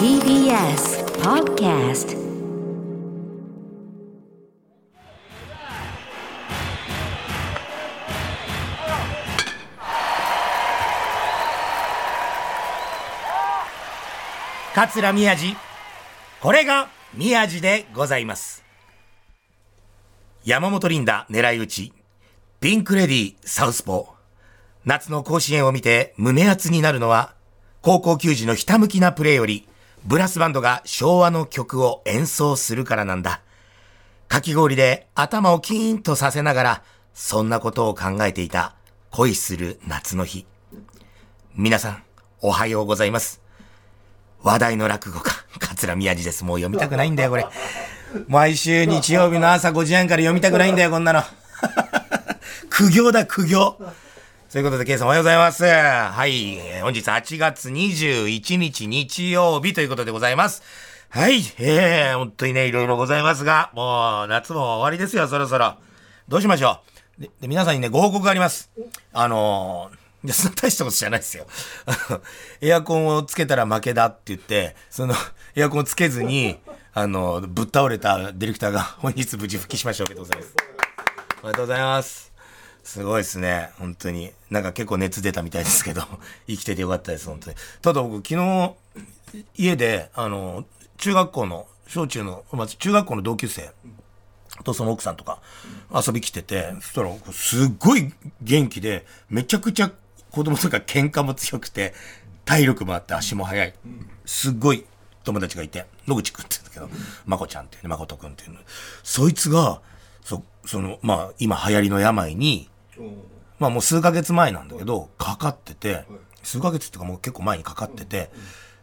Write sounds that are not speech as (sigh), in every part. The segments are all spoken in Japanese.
TBS Podcast 桂宮治。これが宮治でございます。山本リンダ狙い撃ち。ピンクレディサウスポー。夏の甲子園を見て胸熱になるのは高校球児のひたむきなプレーよりブラスバンドが昭和の曲を演奏するからなんだかき氷で頭をキーンとさせながらそんなことを考えていた恋する夏の日皆さんおはようございます話題の落語家、桂宮治です。もう読みたくないんだよ、これ。毎週日曜日の朝5時半から読みたくないんだよ、こんなの。(laughs) 苦行だ、苦行。ということで、ケイさんおはようございます。はい。本日8月21日日曜日ということでございます。はい。えー、本当にね、いろいろございますが、もう夏も終わりですよ、そろそろ。どうしましょう。で、で皆さんにね、ご報告があります。あのー、いや、そんな大したことじゃないですよ。(laughs) エアコンをつけたら負けだって言って、その、エアコンをつけずに、あの、ぶっ倒れたディレクターが本日無事復帰しました。おめでとうございます。おめでとうございます。すごいですね。本当に。なんか結構熱出たみたいですけど、(laughs) 生きててよかったです、本当に。ただ僕、昨日、家で、あの、中学校の、小中の、まず中学校の同級生とその奥さんとか遊び来てて、そしたら、すっごい元気で、めちゃくちゃ子供とか喧嘩も強くて、体力もあって足も速い。すっごい友達がいて、野口くんって言うんだけど、まこちゃんっていうね、まことくんっていうの。そいつが、そ、その、まあ、今流行りの病に、まあもう数ヶ月前なんだけど、かかってて、数ヶ月っていうかもう結構前にかかってて、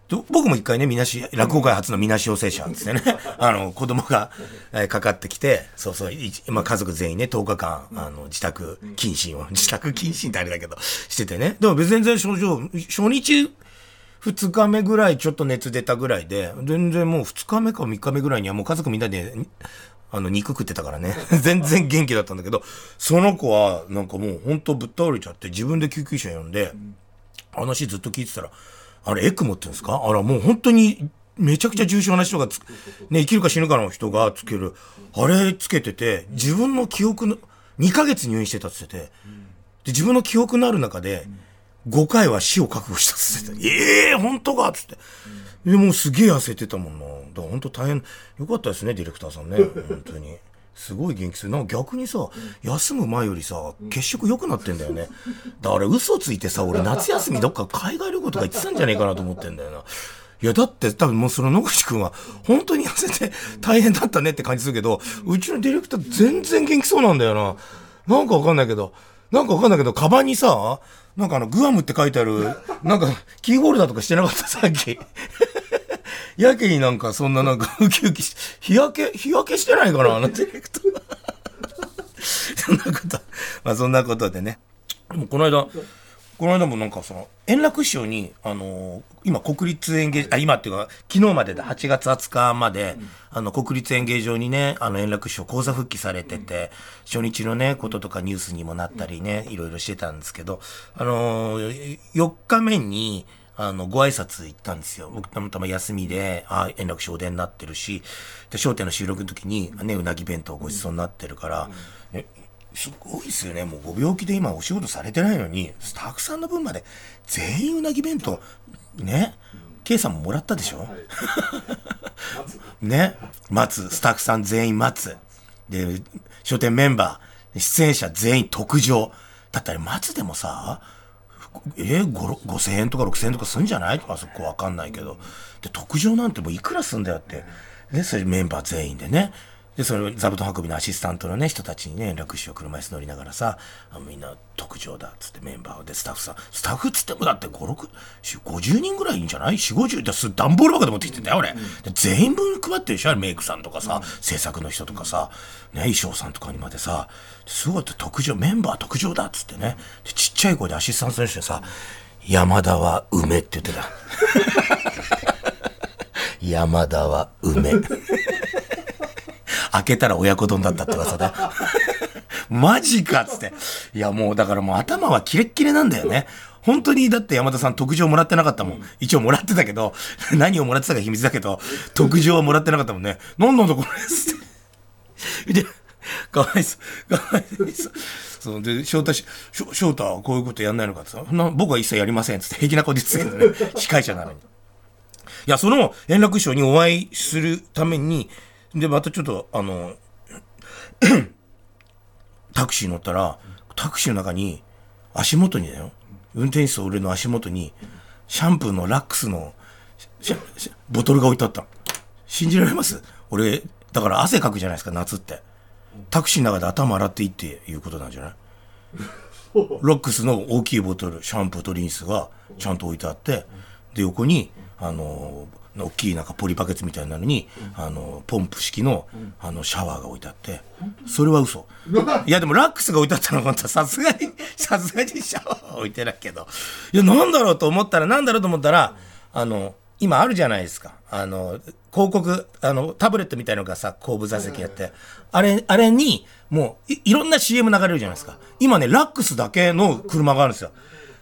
で僕も一回ね、みなし、落語界初のみなし陽性者ですね、(laughs) あの、子供が、えーかかってきて、そうそう、いまあ家族全員ね、10日間、あの、自宅謹慎を、(laughs) 自宅謹慎ってあれだけど、しててね。でも別に全然症状、初日、二日目ぐらいちょっと熱出たぐらいで、全然もう二日目か三日目ぐらいにはもう家族みんなで、あの、肉食ってたからね。(laughs) 全然元気だったんだけど、その子はなんかもう本当ぶっ倒れちゃって、自分で救急車呼んで、話ずっと聞いてたら、あれ、エクモって言うんですか？あら、もう本当に、めちゃくちゃ重症な人がつ、ね、生きるか死ぬかの人がつける、あれつけてて、自分の記憶の、2ヶ月入院してたって言ってて、で、自分の記憶のある中で、5回は死を覚悟したって言ってて、ええー、本当かっつって。で、もうすげえ痩せてたもんな。だから本当大変、よかったですね、ディレクターさんね。(laughs) 本当に。すごい元気する。なんか逆にさ、休む前よりさ、血色良くなってんだよね。だから嘘ついてさ、俺 (laughs) 夏休みどっか海外旅行とか行ってたんじゃねえかなと思ってんだよな。いや、だって多分もうその野口くんは本当に痩せて大変だったねって感じするけど、うちのディレクター全然元気そうなんだよな。なんかわかんないけど、なんかわかんないけど、カバンにさ、なんかあの、グアムって書いてある、なんか、キーホルダーとかしてなかった、さっき。(laughs) やけになんかそんななんかウキウキして、日焼け、日焼けしてないかな？あのディレクター。(laughs) そんなこと、(laughs) まあそんなことでね。でもこの間、この間もなんかその、円楽師匠に、あのー今国立演芸、あ、今っていうか、昨日までだ、8月20日まで、あの、国立演芸場にね、あの、円楽師匠講座復帰されてて、初日のね、こととかニュースにもなったりね、いろいろしてたんですけど、あのー、4日目に、あの、ご挨拶行ったんですよ。僕たまたま休みで、あ、円楽師匠お出になってるし、で、笑点の収録の時に、ね、うなぎ弁当ごちそうになってるから、ねすごいですよね。もうご病気で今お仕事されてないのに、スタッフさんの分まで全員うなぎ弁当、ね。K さんももらったでしょ？(laughs) ね。待つ。スタッフさん全員待つ。で、笑点メンバー、出演者全員特上。だったら待つでもさ、えー、5 5000円とか6000円とかすんじゃない？あそこわかんないけど。で、特上なんてもういくらすんだよって。で、それメンバー全員でね。で、その座布団運びのアシスタントのね、人たちにね、楽師を車椅子乗りながらさ、あみんな特上だっつってメンバーでスタッフさん、スタッフっつってもだって5、6、50人ぐらいいいんじゃない ?4、50だす段ボール箱で持ってきてたよ、俺。で全員分配ってるでしょ？メイクさんとかさ、制作の人とかさ、ね、衣装さんとかにまでさ、すごい特上、メンバー特上だっつってね。でちっちゃい声でアシスタントの人にさ、山田は梅って言ってた。山田は梅。開けたら親子丼だったって噂だ。(laughs) マジかっつって。いやもうだからもう頭はキレッキレなんだよね。本当にだって山田さん特上もらってなかったもん。一応もらってたけど、何をもらってたか秘密だけど、特上はもらってなかったもんね。何なんだこれで、かわいそう、かわいそう。そうで、翔太し、翔太はこういうことやんないのかってさ、僕は一切やりませんっつって平気なこと言ってたけどね、司会者なのに。いや、その円楽師匠にお会いするために、で、またちょっと、あの、(clears throat) タクシー乗ったら、タクシーの中に、足元にだよ、運転手と俺の足元に、シャンプーのラックスの、ボトルが置いてあった信じられます？俺、だから汗かくじゃないですか、夏って。タクシーの中で頭洗っていいっていうことなんじゃない？(laughs) ロックスの大きいボトル、シャンプーとリンスがちゃんと置いてあって、で、横に、あの、大きいなんかポリバケツみたいなのに、あの、ポンプ式の、あの、シャワーが置いてあって、それは嘘。(laughs) いや、でもラックスが置いてあったのは、さすがに、(laughs) さすがにシャワーは置いてないけど、いや、なんだろうと思ったら、なんだろうと思ったら、あの、今あるじゃないですか。あの、広告、あの、タブレットみたいのがさ、後部座席やって、あれ、あれに、もうい、いろんな CM 流れるじゃないですか。今ね、ラックスだけの車があるんですよ。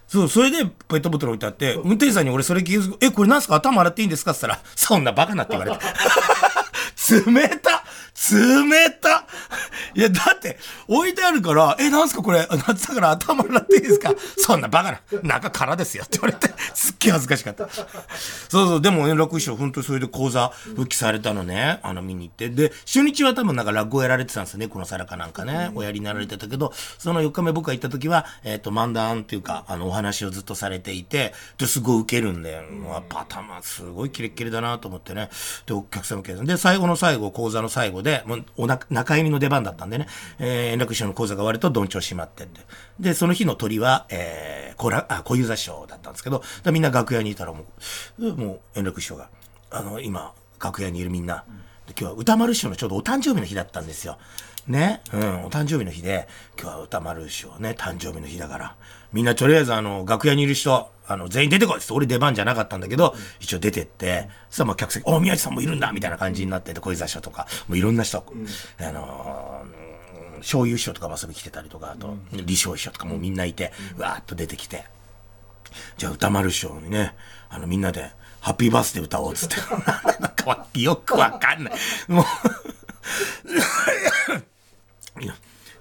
そう、それでペットボトル置いてあって、運転手さんに俺それ聞く、え、これなんすか？頭洗っていいんですか？って言ったら、そんなバカなって言われて。(laughs) 冷た冷たいや、だって、置いてあるから、え、なんすかこれ、夏だから頭洗っていいですか？そんなバカな。中空ですよって言われて、すっげえ恥ずかしかった。そうそう、でも円楽師匠、本当にそれで講座復帰されたのね、あの、見に行って。で、初日は多分なんか落語やられてたんですよね、この皿かなんかね、おやりになられてたけど、その4日目僕が行った時は、えっ、ー、と、漫談っていうか、あの、お話をずっとされていて、で、すごい受けるんで、やっぱ頭すごいキレッキレだなと思ってね。で、お客さん受ける。で、最後の最後、講座の最後で、でもうおな中指の出番だったんでね、えー、円楽師匠の講座が終わるとどんちょう閉まってって。で、その日の鳥は、えー、小ら、あ、小遊三師匠だったんですけど、みんな楽屋にいたらもう、もう円楽師匠が、あの、今、楽屋にいるみんな、今日は歌丸師匠のちょうどお誕生日の日だったんですよ。ね、うん、お誕生日の日で、今日は歌丸師匠ね、誕生日の日だから、みんなとりあえずあの、楽屋にいる人、あの、全員出てこいって俺出番じゃなかったんだけど、一応出てって、そしたらまあ客席、お宮地さんもいるんだみたいな感じになってて、小遊三師匠とか、もういろんな人、うん、あのー、醤油師匠とかも遊び来てたりとか、あと、李昌師匠とかもみんないて、わーっと出てきて、じゃあ歌丸師匠にね、あのみんなで、ハッピーバースデー歌おうっつって。(laughs) なんかよくわかんない。もう (laughs)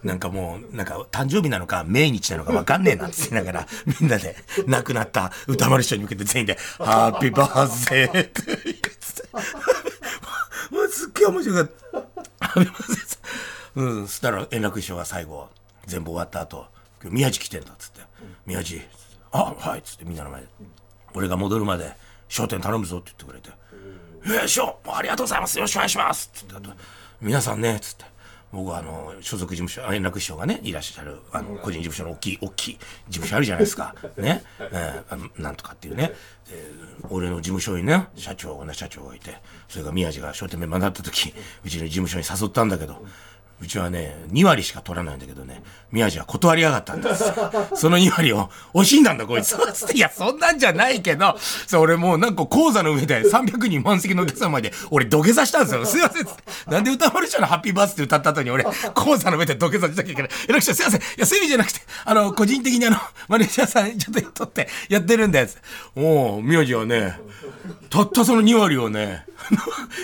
なんかもう、なんか誕生日なのか命日なのかわかんねえなって言いながら、(laughs) みんなで亡くなった歌丸師匠に向けて全員で、(laughs) ハッピーバースデーって言って、(laughs) もうすっげえ面白かった。ハッピーバースデー。うん、そしたら円楽師匠が最後、全部終わった後、宮地来てんだっつって、宮地、あ、はいっつってみんなの前で、俺が戻るまで、商店頼むぞって言ってくれて、えー、師匠、ありがとうございます。よろしくお願いします。つって、皆さんね、つって、僕はあの所属事務所円楽師匠がねいらっしゃるあの個人事務所の大きい大きい事務所あるじゃないですか。ね、えー、あのなんとかっていうね、え、俺の事務所にね社長な社長がいてそれが宮治が商店メンバーになった時うちの事務所に誘ったんだけどうちはね、2割しか取らないんだけどね、宮治は断りやがったんです。(laughs) その2割を惜しんだんだ、こいつ。いや、そんなんじゃないけど、そう、俺もうなんか講座の上で300人満席のお客様で、俺土下座したんですよ。すいません。なんで歌丸師匠のハッピーバースって歌った後に俺、講座の上で土下座しなきゃいけない。えらくすいません。いや、そういう意味じゃなくて、あの、個人的にあの、マネージャーさんちょっと雇ってやってるんです。もう、宮治はね、たったその2割をね、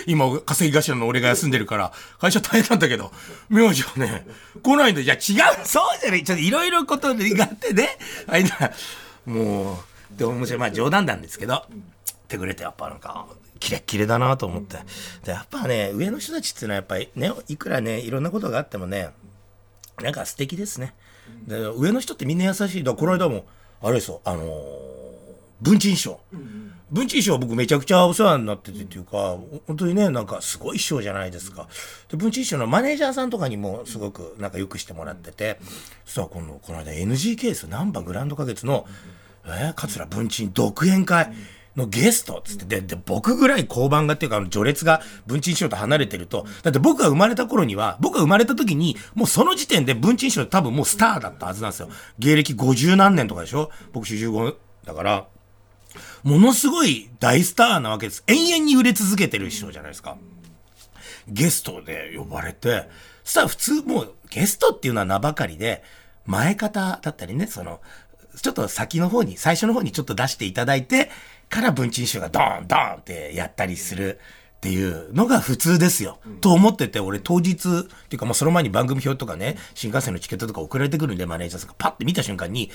今、稼ぎ頭の俺が休んでるから、会社大変なんだけど、名字はね、来ないんだ。いや、違う、そうじゃない。ちょっといろいろことがあってね。あいな、もう、で、面白い。まあ冗談なんですけど、ってくれて、やっぱなんか、キレッキレだなと思って。で、やっぱね、上の人たちっていうのはやっぱりね、いくらね、いろんなことがあってもね、なんか素敵ですね。で、上の人ってみんな優しい。だこの間も、あれですよ、あのー、文鎮師匠。文鎮師匠僕めちゃくちゃお世話になっててっていうか、本当にね、なんかすごい師匠じゃないですか。で、文鎮師匠のマネージャーさんとかにもすごくなんかよくしてもらってて、そしたらこの、この間 NG ケース、ナンバーグランド花月の、えー、桂文鎮独演会、のゲストっつって、で、で、僕ぐらい交番がっていうか、あの、序列が文鎮師匠と離れてると、だって僕が生まれた頃には、僕が生まれた時に、もうその時点で文鎮師匠多分もうスターだったはずなんですよ。芸歴50何年とかでしょ？僕45だから、ものすごい大スターなわけです。永遠に売れ続けてる人じゃないですか。ゲストで呼ばれて、そしたら普通もうゲストっていうのは名ばかりで、前方だったりね、その、ちょっと先の方に、最初の方にちょっと出していただいて、から文鎮師匠がドーンドーンってやったりする。っていうのが普通ですよ。うん、と思ってて、俺当日、っていうかまあその前に番組表とかね、新幹線のチケットとか送られてくるんで、マネージャーさんがパッて見た瞬間に、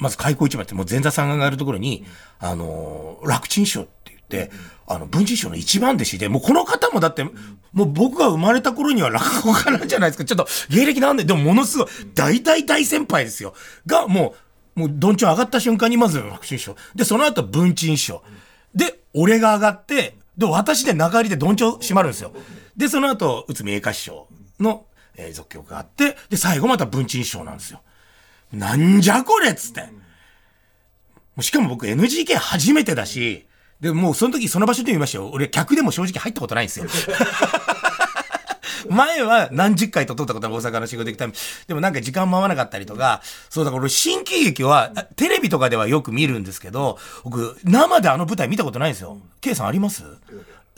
まず開口一番ってもう前座さんがあるところに、あの、楽ちん師匠って言って、あの、文治師匠の一番弟子で、もうこの方もだって、もう僕が生まれた頃には落語家なんじゃないですか。ちょっと芸歴なんで、でもものすごい、大大大先輩ですよ。が、もう、もうどんちょん上がった瞬間にまず楽ちん師匠。で、その後文鎮師匠。で、俺が上がって、で、私で中入りでどんちょ閉まるんですよ。で、その後、内海栄華師匠の、えー、続曲があって、で、最後また文鎮師匠なんですよ。なんじゃこれっつって。しかも僕 NGK 初めてだし、で、もうその時その場所で見ましたよ。俺客でも正直入ったことないんですよ。(laughs) 前は何十回と撮ったことある大阪の仕事行くためでもなんか時間も合わなかったりとか、そうだから俺新喜劇はテレビとかではよく見るんですけど、僕生であの舞台見たことないんですよ。K さんあります？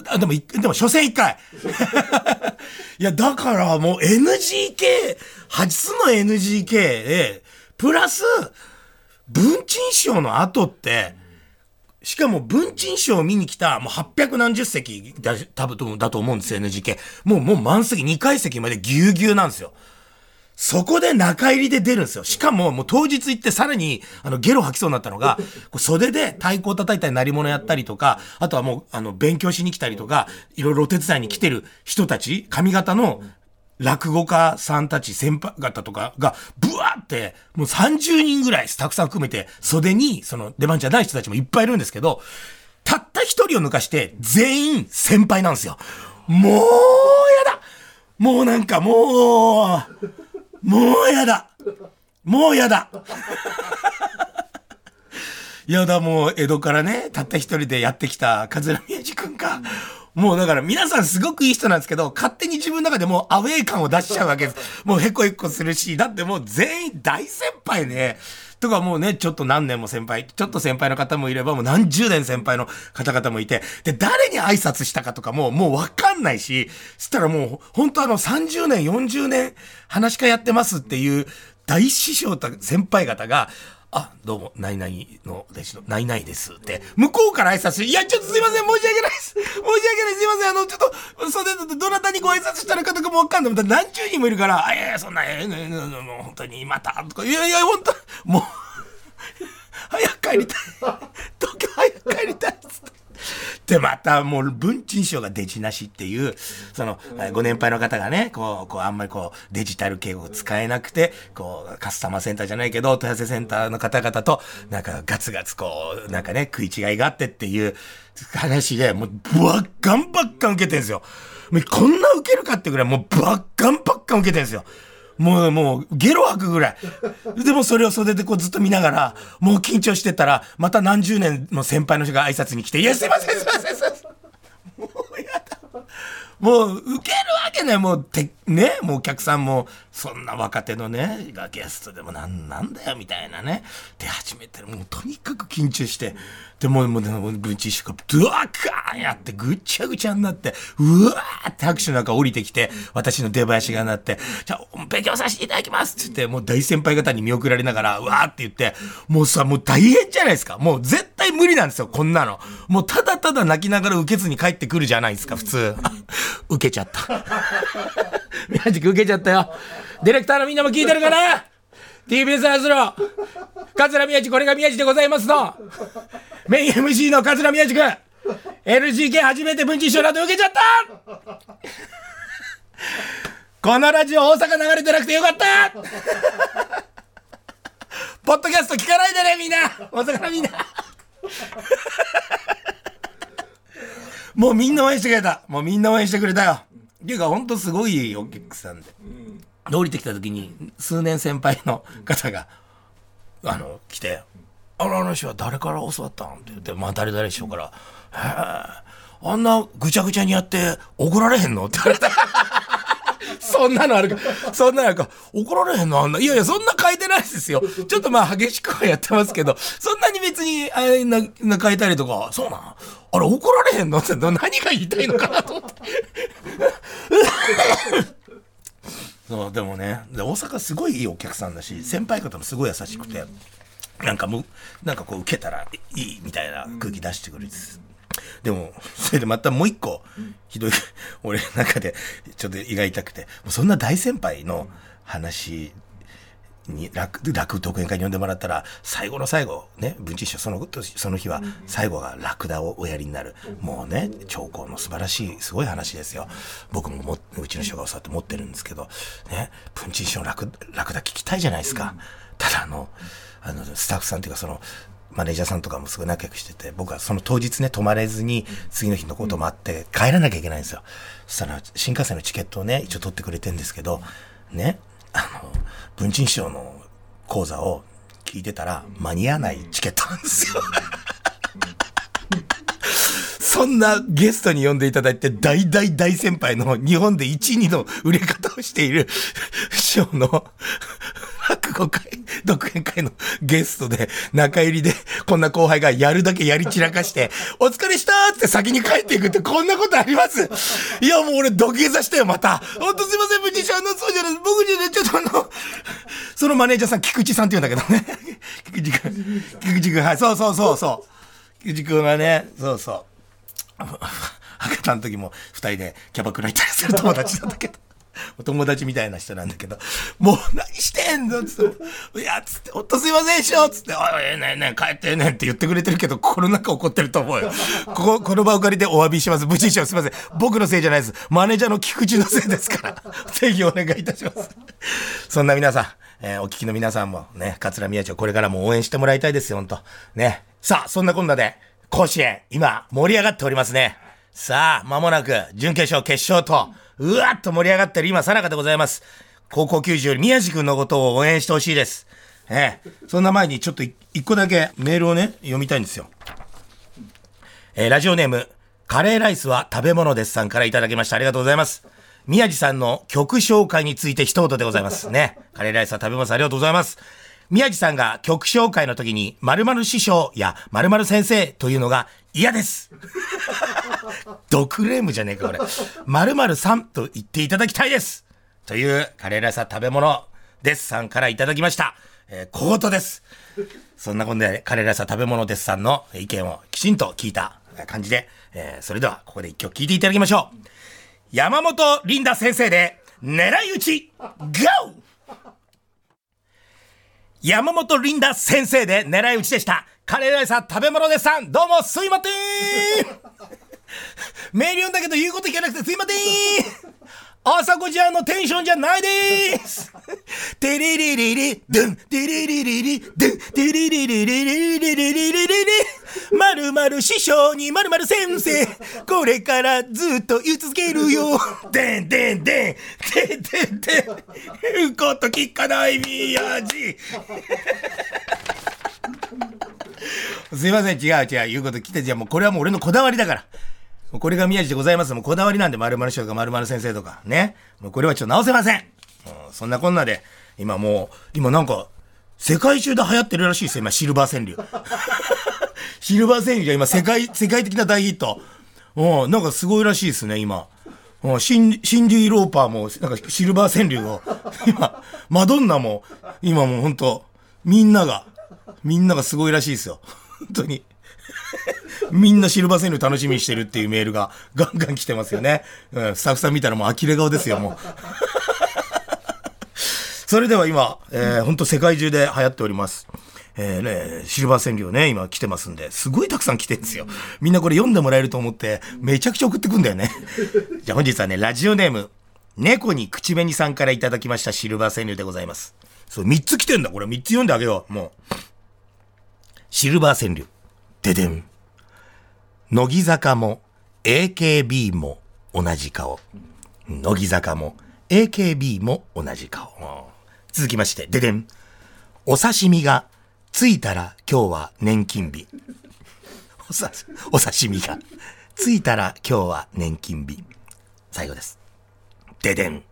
あでも、でも、所詮一回。(laughs) いや、だからもう NGK、初の NGK で、プラス、文鎮賞の後って、しかも文鎮賞を見に来た、もう800何十席だ、多分だと思うんですよ、NGK。もう、もう満席、2階席までぎゅうぎゅうなんですよ。そこで中入りで出るんですよ。しかも、もう当日行ってさらに、あの、ゲロ吐きそうになったのが、こう袖で太鼓を叩いたり、鳴り物やったりとか、あとはもう、あの、勉強しに来たりとか、いろいろお手伝いに来てる人たち、髪型の落語家さんたち、先輩方とかが、ブワーって、もう30人ぐらいスタッフさん含めて、袖に、その出番じゃない人たちもいっぱいいるんですけど、たった一人を抜かして、全員先輩なんですよ。もう、やだ。もうなんかもう、もうやだ。もうやだ。い (laughs) やだもう江戸からね、たった一人でやってきた桂宮治君が、もうだから皆さんすごくいい人なんですけど、勝手に自分の中でもうアウェイ感を出しちゃうわけです。もうへこへこするし、だってもう全員大先輩ね。とかもうね、ちょっと何年も先輩、ちょっと先輩の方もいれば、もう何十年先輩の方々もいて、で、誰に挨拶したかとかも、もうわかんないし、そしたらもう、本当あの30年、40年、話し家やってますっていう大師匠と先輩方が、あ、どうも、ないないの弟子の、ないないですって、向こうから挨拶して、いや、ちょっとすいません、申し訳ないです。申し訳ないすいません、あの、ちょっと、それで、どなたにご挨拶したのかとかもわかんない。何十人もいるから、あ、いやいや、そんな、えー、もう本当に、また、とか、いやいや、本当もう、(laughs) (laughs) 早く帰りたい。東京早く帰りたい。つって。で、またもう文鎮賞がデジなしっていう、その、ご年配の方がね、こう、こう、あんまりこう、デジタル敬語を使えなくて、こう、カスタマーセンターじゃないけど、問い合わせセンターの方々と、なんかガツガツこう、なんかね、食い違いがあってっていう話で、もう、バッカンバッカン受けてんすよ。こんな受けるかってぐらい、もうバッカンバッカン受けてんすよ。もう、もう、ゲロ吐くぐらい。でもそれを袖でこうずっと見ながら、もう緊張してたら、また何十年の先輩の人が挨拶に来て、いや、すいません、すいません、すいません。もうやだ。もう、受けるわけない。もう、て、ね、もうお客さんも、そんな若手のね、がゲストでもなん、なんだよ、みたいなね。出始めて、もうとにかく緊張して、でも、もう、文治師が、ドワカーンやって、ぐっちゃぐちゃになって、うわーって拍手の中降りてきて、私の出囃子がなって、じゃあ、勉強させていただきますって言って、もう大先輩方に見送られながら、うわーって言って、もうさ、もう大変じゃないですか。もう絶対無理なんですよ、こんなの。もうただただ泣きながら受けずに帰ってくるじゃないですか、普通。受けちゃった。宮地受けちゃったよ。ディレクターのみんなも聞いてるかな ?TBS アズロ、桂宮治、これが宮治でございますと。メイン MC の桂宮治君 LGK 初めて文治一緒だと受けちゃった。このラジオ大阪流れてなくてよかった。ポッドキャスト聞かないでねみんな。大阪のみんな。もうみんな応援してくれた。もうみんな応援してくれたよ。っていうかほんとすごいお客さんで、降りてきた時に数年先輩の方があの来てあの話は誰から教わったんって言って、まあ誰々しようから、へえ、あんなぐちゃぐちゃにやって怒られへんの？って言われた。そんなのあるか。そんなのあるか。怒られへんのあんな。いやいや、そんな書いてないですよ。ちょっとまあ激しくはやってますけど、そんなに別に、あれな、な書いたりとか、そうなんあれ怒られへんのって何が言いたいのかなと思って。そう、でもね、大阪すごいいいお客さんだし、先輩方もすごい優しくて。なんかもなんかこう受けたらいいみたいな空気出してくるんでも、それでまたもう一個、ひどい、俺の中でちょっと胃が痛くて、そんな大先輩の話に楽、楽独演会に呼んでもらったら、最後の最後、ね、文珍師匠、その、その日は、最後がラクダをおやりになる。もうね、長江の素晴らしい、すごい話ですよ。僕もも、うちの師匠が教わって持ってるんですけど、ね、文珍師匠のラクラクダ聞きたいじゃないですか。ただあの、あの、スタッフさんっていうか、その、マネージャーさんとかもすごい仲良くしてて、僕はその当日ね、泊まれずに、次の日のこともあって、帰らなきゃいけないんですよ。そしたら、新幹線のチケットをね、一応取ってくれてんですけど、ね、あの、文鎮師匠の講座を聞いてたら、間に合わないチケットなんですよ。そんなゲストに呼んでいただいて、大大大先輩の日本で1、2の売れ方をしている師匠の落語会、独演会のゲストで、中入りで、こんな後輩がやるだけやり散らかして、(laughs) お疲れしたーって先に帰っていくってこんなことありますいや、もう俺土下座したよ、また。ほんとすいません、無事あの、そうじゃない、僕じゃない、ちょっとあの、そのマネージャーさん、菊池さんって言うんだけどね。(laughs) 菊池くん。菊池くん、はい、そうそうそうそう。菊池くんはね、そうそう。(laughs) 博多の時も二人でキャバクラ行ったりする友達なんだけど。(laughs) お友達みたいな人なんだけど、もう何してんの？つって、いや、つって、ほっとすいませんでしょつって、おい、ええねんねん、帰ってええねんって言ってくれてるけど、コロナ禍起こってると思うよ。(laughs) ここ、この場を借りてお詫びします。無事長すいません。僕のせいじゃないです。マネージャーの菊池のせいですから。(laughs) ぜひお願いいたします。そんな皆さん、えー、お聞きの皆さんもね、桂宮町これからも応援してもらいたいですよ、ほんと。ね。さあ、そんなこんなで、甲子園、今、盛り上がっておりますね。さあ、間もなく、準決勝、決勝と、うわっと盛り上がってる今、さなかでございます。高校球児より宮治君のことを応援してほしいです。ええ。そんな前にちょっと一個だけメールをね、読みたいんですよ。えー、ラジオネーム、カレーライスは食べ物ですさんからいただきました。ありがとうございます。宮治さんの曲紹介について一言でございますね。カレーライスは食べ物ありがとうございます。宮治さんが曲紹介の時に、〇〇師匠や〇〇先生というのが嫌です。ドクレームじゃねえか、これ。〇〇さんと言っていただきたいです。という、カレーライスは食べ物ですさんからいただきました。えー、小言です。そんなことで、カレーライスは食べ物ですさんの意見をきちんと聞いた感じで、えー、それではここで一曲聴いていただきましょう。山本リンダ先生で、狙い撃ち、GO! 山本リンダ先生で狙い撃ちでした。カレーライスは食べ物でさん、どうもすいません。(laughs) メール読んだけど言うこと聞かなくてすいません。朝子ちゃんのテンションじゃないでーす。テリリリリ、ドゥン、テリリリリ、ドゥン、テリリリリリリリリリリリまるまる師匠にまるまる先生、これからずっと言い続けるよ。でんでんでん、でんでんでん、言うこと聞かない宮治。すいません、違う違う、言うこと聞いて、じゃあもうこれはもう俺のこだわりだから。これが宮治でございます。もうこだわりなんで、〇〇師匠とか〇〇先生とか、ね。もうこれはちょっと直せませ。ん、そんなこんなで、今もう、今なんか、世界中で流行ってるらしいですよ、今、シルバー川柳。シルバー川柳が今、世界、(laughs) 世界的な大ヒット。うん、なんかすごいらしいですね、今。うん、シン、シンディ・ローパーも、なんかシルバー川柳を、(laughs) 今、マドンナも、今もうほんと、みんなが、みんながすごいらしいですよ。本当に。(laughs) みんなシルバー川柳楽しみにしてるっていうメールがガンガン来てますよね。うん、スタッフさん見たらもう呆れ顔ですよ、もう。それでは今、えー、本当世界中で流行っております。えー、ね、シルバー川柳ね、今来てますんで、すごいたくさん来てるんですよ。みんなこれ読んでもらえると思って、めちゃくちゃ送ってくんだよね。(laughs) じゃあ本日はね、ラジオネーム、猫に口紅さんからいただきましたシルバー川柳でございます。そう、3つ来てんだ。これ3つ読んであげよう。もう。シルバー川柳。ででん。乃木坂も AKB も同じ顔。乃木坂も AKB も同じ顔。続きまして、ででん。お刺身がついたら今日は年金日。(laughs) おさ、お刺身がついたら今日は年金日。最後です。ででん。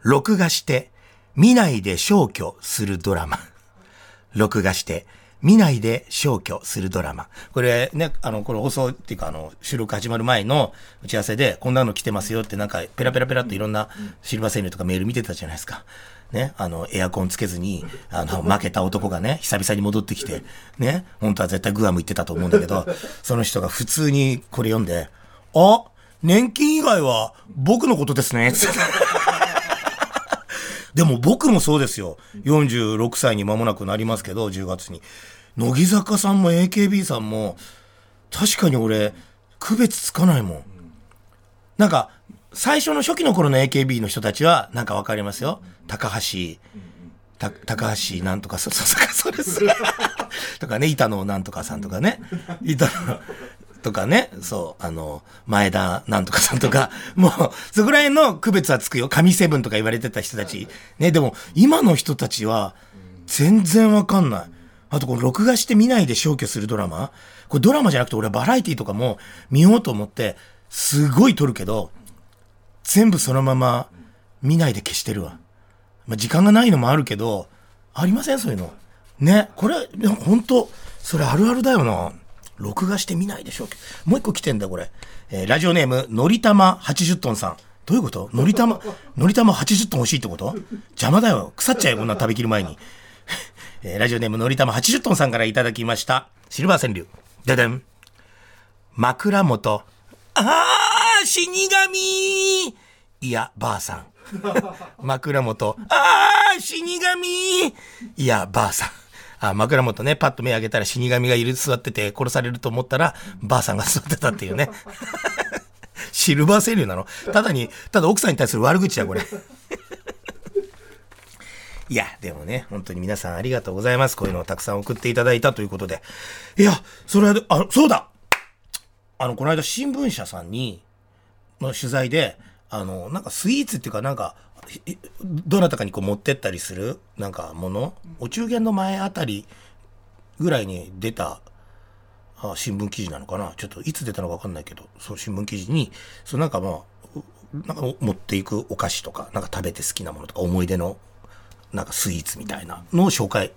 録画して見ないで消去するドラマ。録画して見ないで消去するドラマ。これね、あの、これ放送っていうか、あの、収録始まる前の打ち合わせで、こんなの来てますよってなんか、ペラペラペラっていろんなシルバー川柳とかメール見てたじゃないですか。ね、あの、エアコンつけずに、あの、負けた男がね、久々に戻ってきて、ね、本当は絶対グアム行ってたと思うんだけど、その人が普通にこれ読んで、あ年金以外は僕のことですね。でも僕もそうですよ。46歳に間もなくなりますけど、10月に。乃木坂さんも AKB さんも、確かに俺、区別つかないもん。なんか、最初の初期の頃の AKB の人たちは、なんかわかりますよ。高橋、た高橋なんとか、そ、(laughs) そ、そ、それす (laughs) とかね、板野なんとかさんとかね。板野、とかね、そう、あの、前田なんとかさんとか、もう、そこら辺の区別はつくよ。神セブンとか言われてた人たち。ね、でも、今の人たちは、全然わかんない。あと、この録画して見ないで消去するドラマこれドラマじゃなくて、俺はバラエティとかも見ようと思って、すごい撮るけど、全部そのまま見ないで消してるわ。まあ、時間がないのもあるけど、ありませんそういうの。ね。これ、本当それあるあるだよな。録画して見ないでしょう。もう一個来てんだ、これ。えー、ラジオネーム、のりたま80トンさん。どういうこと？のりたま、のりたま80トン欲しいってこと？邪魔だよ。腐っちゃうよ、こんな食べきる前に。(laughs) えー、ラジオネーム、のりたま80トンさんからいただきました。シルバー川柳。ででん。枕元。ああ死神いや、ばあさん。(laughs) 枕元。ああ死神いや、ばあさん。あ、枕元ね、パッと目上げたら死神がいる、座ってて殺されると思ったら、ばあさんが座ってたっていうね。(laughs) シルバー川柳なの？ただに、ただ奥さんに対する悪口だ、これ。(laughs) いや、でもね、本当に皆さんありがとうございます。こういうのをたくさん送っていただいたということで。いや、それは、あ、そうだあの、この間新聞社さんに、の取材で、あの、なんかスイーツっていうかなんか、どなたかにこう持ってったりするなんかもの、お中元の前あたりぐらいに出たあ新聞記事なのかな？ちょっといつ出たのかわかんないけど、そう新聞記事に、そうなんかまあ、なんか持っていくお菓子とか、なんか食べて好きなものとか、思い出のなんかスイーツみたいなのを紹介。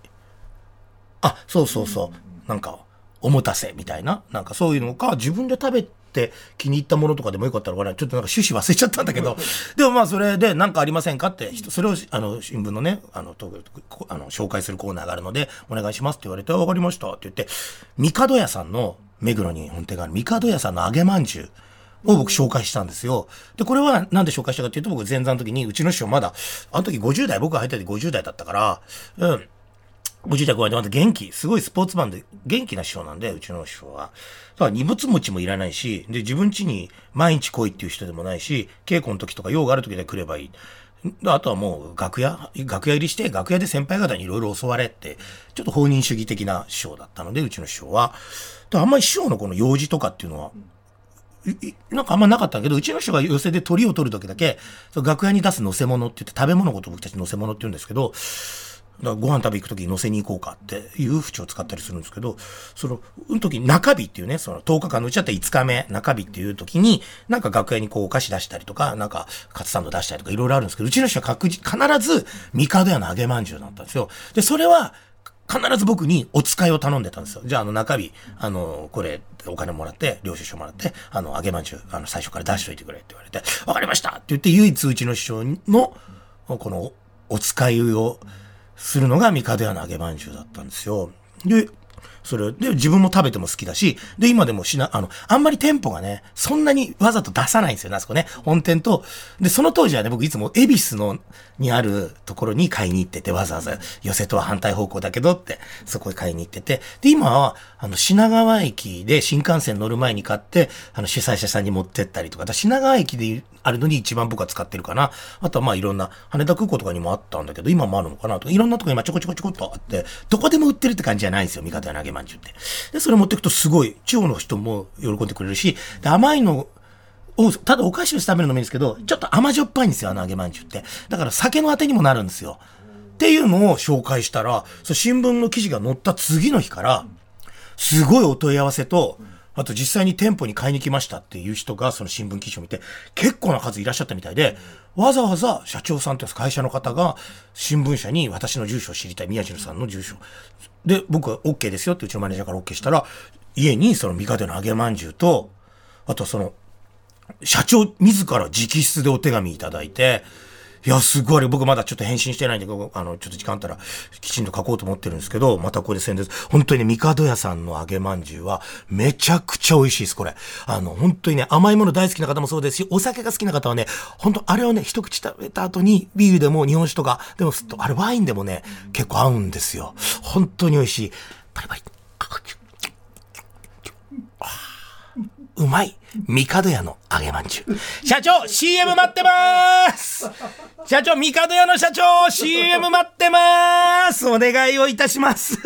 あ、そうそうそう。なんか、おもたせみたいな、なんかそういうのか、自分で食べて気に入ったものとかでもよかったのかな、ちょっとなんか趣旨忘れちゃったんだけど、(laughs) でもまあそれで何かありませんかって、それをあの新聞のね、あの、あの紹介するコーナーがあるので、お願いしますって言われて、わかりましたって言って、ミカド屋さんの、目黒に本店があるミカド屋さんの揚げまんじゅう。を僕紹介したんですよ。で、これはなんで紹介したかっていうと、僕前座の時に、うちの師匠まだ、あの時50代、僕が入った時50代だったから、うん。ご自宅はまた元気、すごいスポーツマンで元気な師匠なんで、うちの師匠は。だから荷物持ちもいらないし、で、自分家に毎日来いっていう人でもないし、稽古の時とか用がある時で来ればいい。あとはもう楽屋、楽屋入りして、楽屋で先輩方にいろいろ教われって、ちょっと放任主義的な師匠だったので、うちの師匠は。あんまり師匠のこの用事とかっていうのは、なんかあんまなかったけど、うちの人が寄せで鳥を取る時だけ、楽屋に出す乗せ物って言って、食べ物のこと僕たち乗せ物って言うんですけど、だご飯食べ行く時に乗せに行こうかっていう縁を使ったりするんですけど、その、うん時中日っていうね、その10日間のうちだったら5日目、中日っていう時に、なんか楽屋にこうお菓子出したりとか、なんかカツサンド出したりとかいろいろあるんですけど、うちの人は確実、必ず、ミカド屋の揚げまんじゅうだったんですよ。で、それは、必ず僕にお使いを頼んでたんですよ。じゃあ、あの、中日、あの、これ、お金もらって、領収書もらって、あの、揚げまんじゅう、あの、最初から出しといてくれって言われて、わかりましたって言って、唯一うちの師匠の、この、お使いをするのが三門屋の揚げまんじゅうだったんですよ。で、それで自分も食べても好きだし、で、今でもしな、あの、あんまり店舗がね、そんなにわざと出さないんですよね、あそこね。本店と。で、その当時はね、僕いつも恵比寿の、にあるところに買いに行ってて、わざわざ寄せとは反対方向だけどって、そこへ買いに行ってて。で、今は、あの、品川駅で新幹線乗る前に買って、あの、主催者さんに持ってったりとか、だ品川駅であるのに一番僕は使ってるかな。あとはまあいろんな、羽田空港とかにもあったんだけど、今もあるのかなとか、いろんなとこ今ちょこちょこちょこっとあって、どこでも売ってるって感じじゃないんですよ、味方や投げまんじゅうって。で、それ持っていくとすごい、地方の人も喜んでくれるし、で甘いの、を、ただお菓子を食べるのもいいんですけど、ちょっと甘じょっぱいんですよ、あの揚げまんじゅうって。だから酒のあてにもなるんですよ。っていうのを紹介したら、そ新聞の記事が載った次の日から、すごいお問い合わせと、あと実際に店舗に買いに来ましたっていう人がその新聞記事を見て結構な数いらっしゃったみたいで、わざわざ社長さんという会社の方が新聞社に私の住所を知りたい宮地さんの住所。で、僕は OK ですよってうちのマネージャーから OK したら、家にその三門の揚げまんじゅうと、あとその、社長自ら直筆でお手紙いただいて、いや、すごい。僕まだちょっと返信してないんで、あの、ちょっと時間あったら、きちんと書こうと思ってるんですけど、またここで宣伝です。本当にね、ミカド屋さんの揚げまんじゅうは、めちゃくちゃ美味しいです、これ。あの、本当にね、甘いもの大好きな方もそうですし、お酒が好きな方はね、本当あれをね、一口食べた後に、ビールでも日本酒とか、でも、あれワインでもね、結構合うんですよ。本当に美味しい。パリパリ。うまい。帝屋の揚げまんじゅう。社長、CM 待ってます社長、帝屋の社長、CM 待ってますお願いをいたします。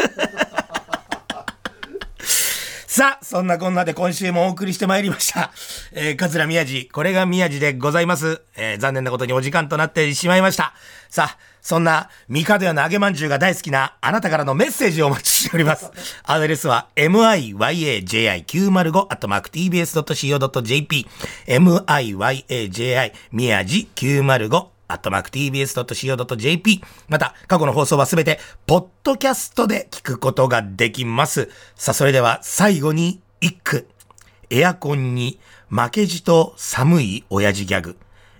さあ、そんなこんなで今週もお送りしてまいりました。えー、桂宮治、これが宮治でございます。えー、残念なことにお時間となってしまいました。さあ、そんな、ミカド屋の揚げまんじゅうが大好きなあなたからのメッセージをお待ちしております。アドレスは、miyaji905-tbs.co.jp、miyaji 宮治905アットマーク tbs.co.jp。また、過去の放送はすべて、ポッドキャストで聞くことができます。さあ、それでは最後に一句。エアコンに負けじと寒い親父ギャグ。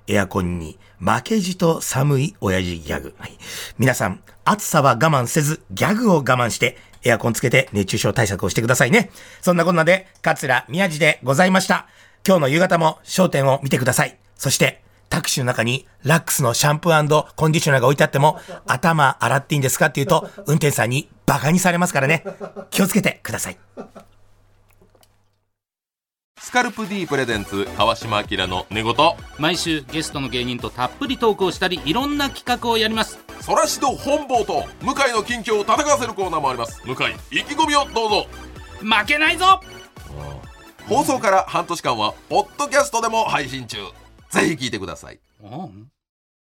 エアコンに負けじと寒い親父ギャグ。はい、皆さん、暑さは我慢せず、ギャグを我慢して、エアコンつけて熱中症対策をしてくださいね。そんなこんなで、桂宮治でございました。今日の夕方も焦点を見てください。そして、タクシーの中にラックスのシャンプーコンディショナーが置いてあっても、頭洗っていいんですかって言うと、運転手さんにバカにされますからね。(laughs) 気をつけてください。スカルプ D プレゼンツ川島明の寝言。毎週ゲストの芸人とたっぷりトークをしたりいろんな企画をやります。そらしど本坊と向井の近況を戦わせるコーナーもあります。向井。意気込みをどうぞ。負けないぞ！放送から半年間はポッドキャストでも配信中ぜひ聞いてください。うん。